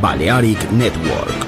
Balearic Network.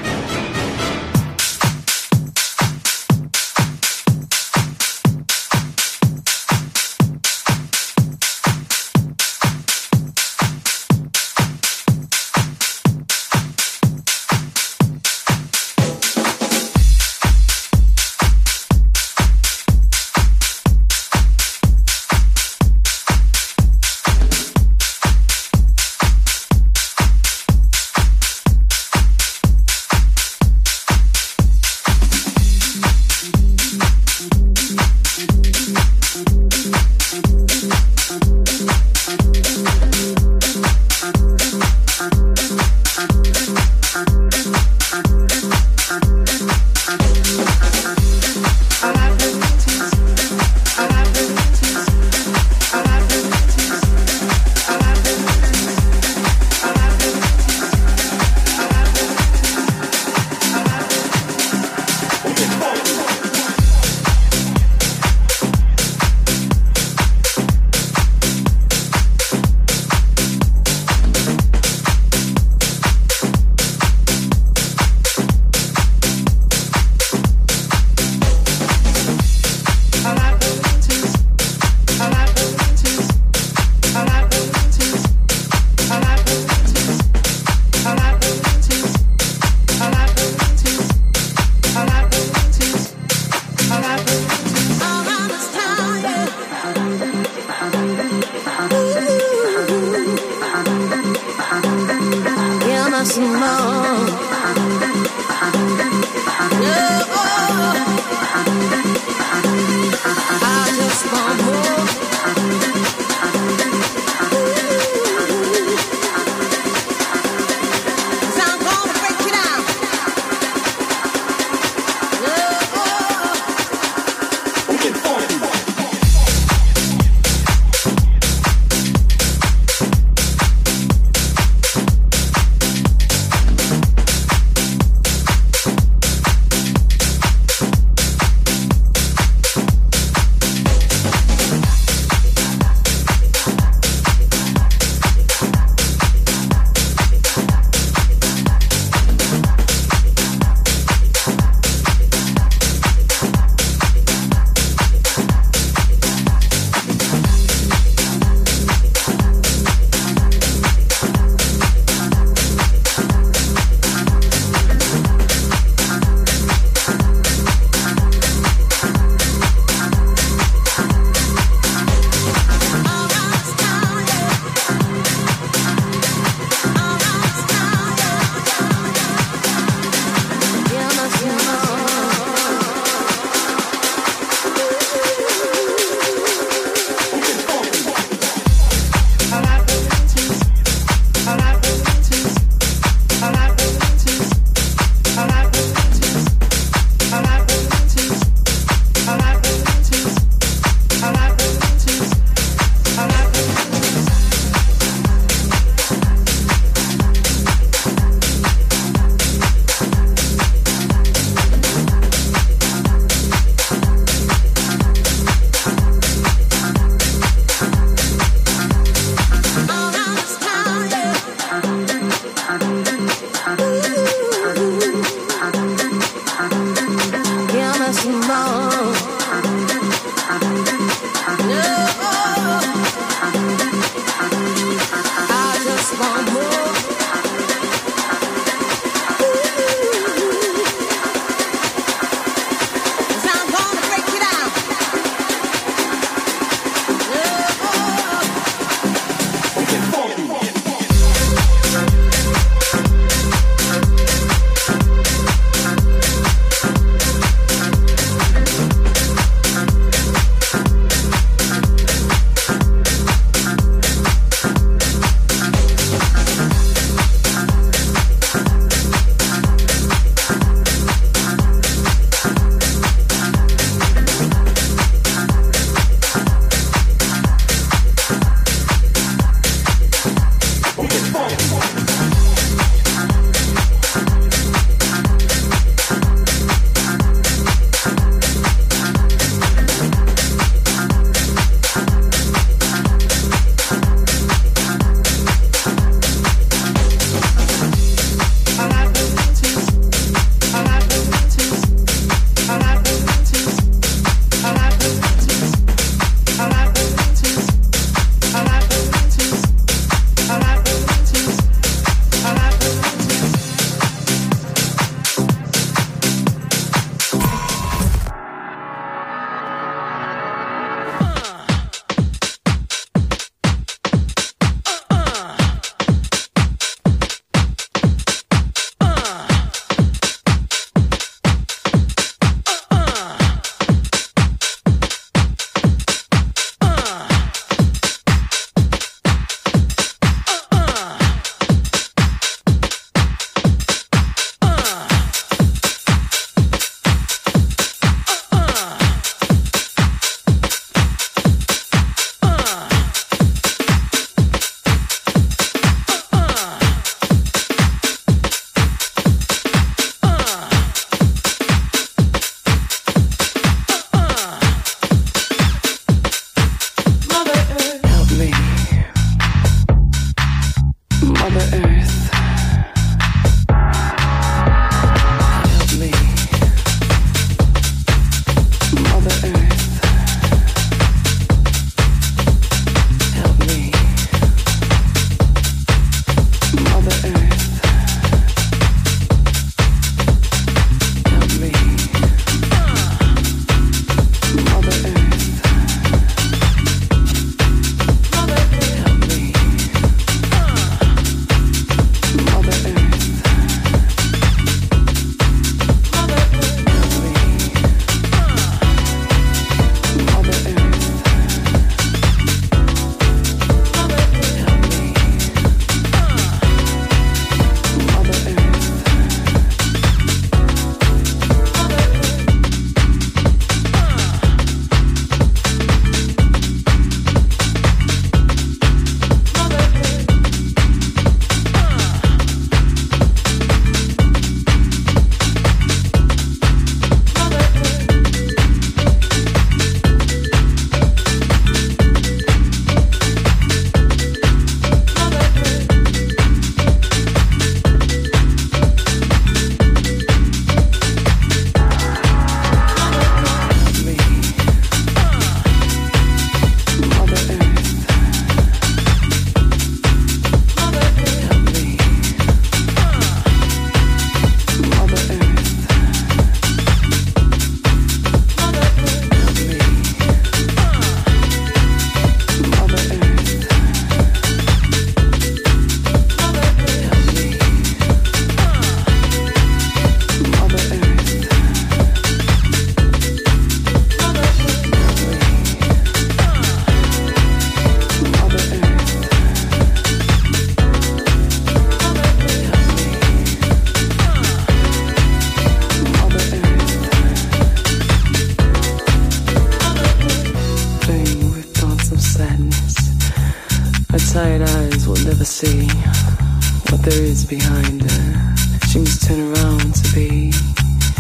There is behind her. She must turn around to be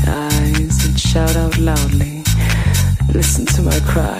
eyes that shout out loudly. Listen to my cry,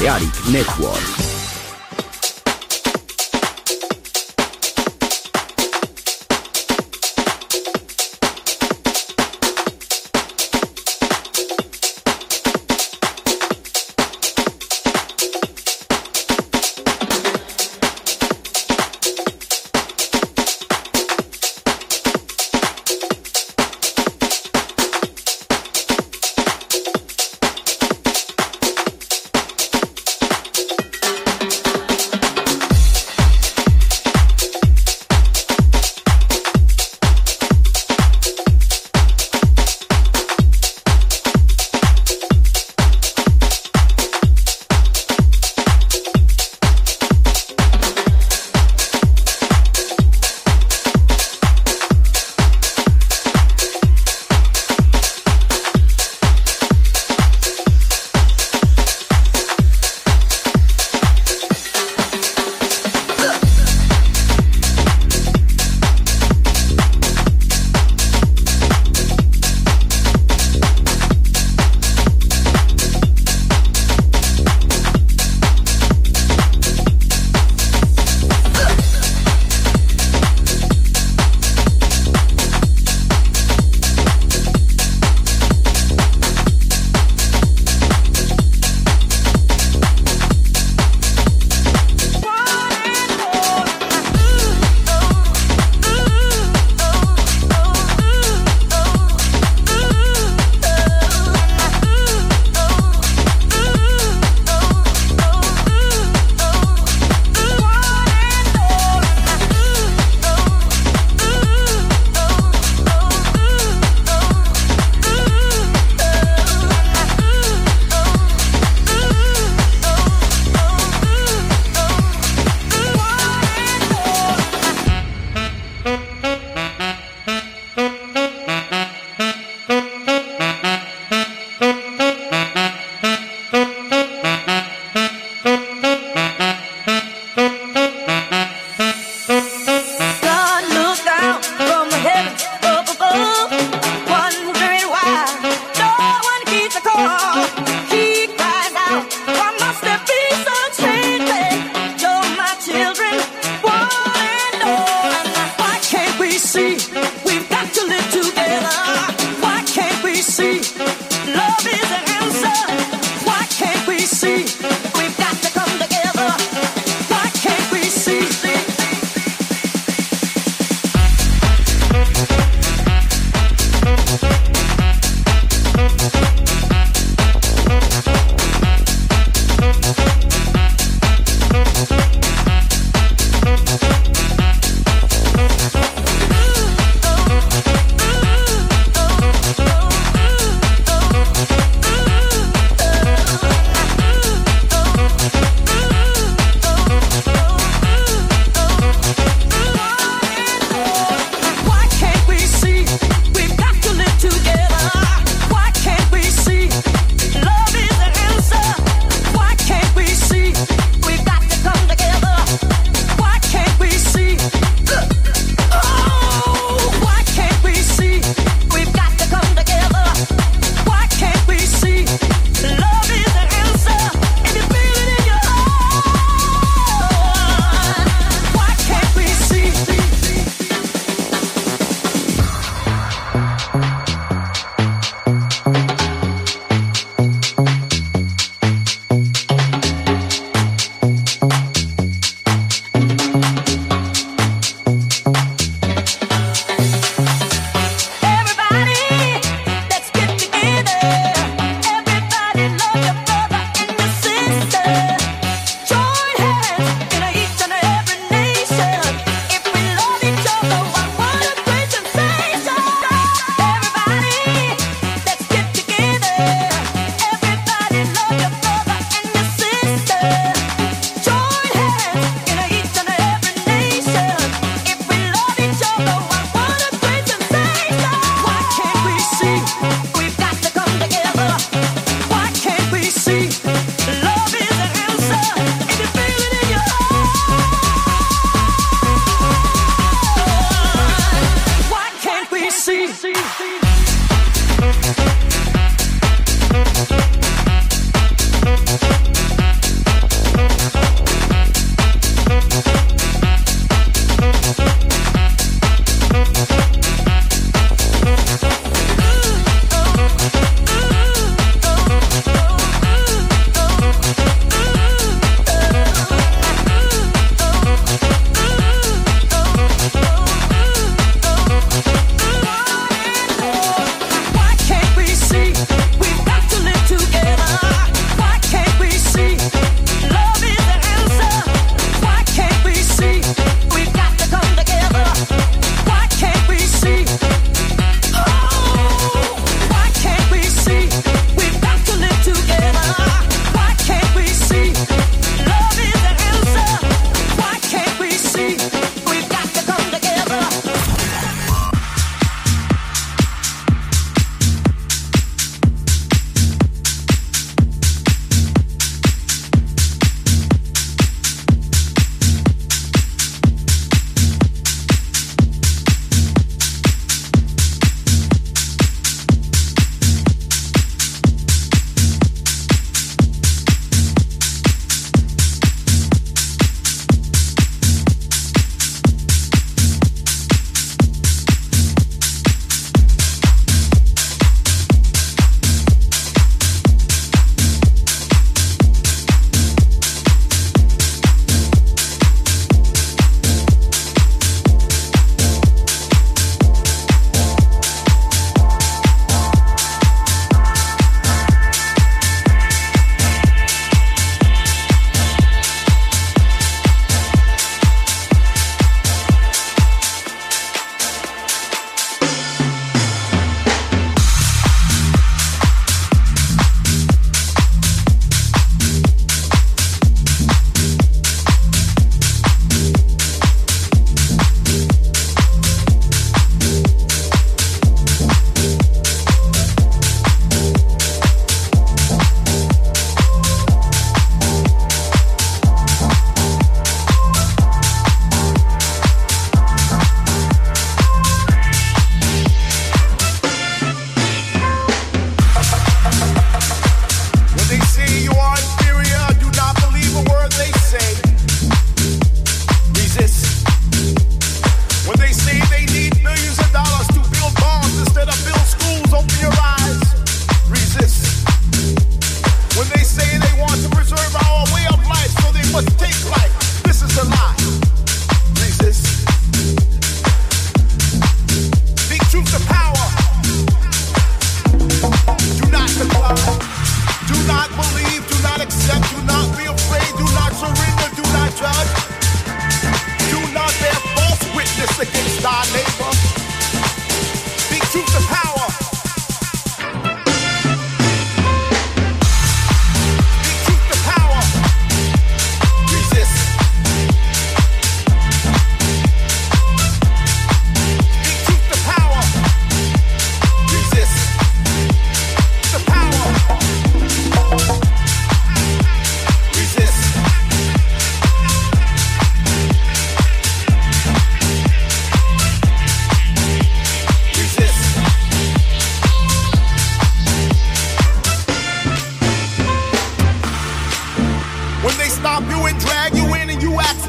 Balearic Network.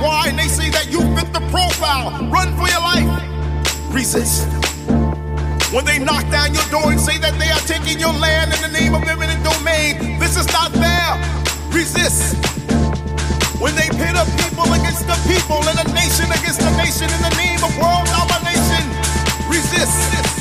why, and they say that you fit the profile. Run for your life. Resist. When they knock down your door and say that they are taking your land in the name of eminent domain, this is not fair. Resist. When they pit a people against the people and a nation against a nation in the name of world domination, resist.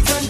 begun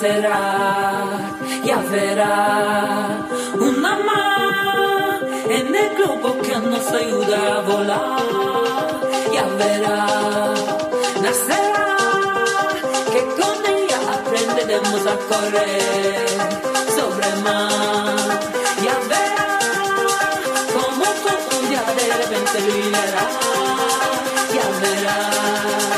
Nacerá, ya verá una más en el globo que nos ayuda a volar, ya verá, nacerá, que con ella aprenderemos a correr sobre mar, ya verá, como con un día de repente brillará, ya verá.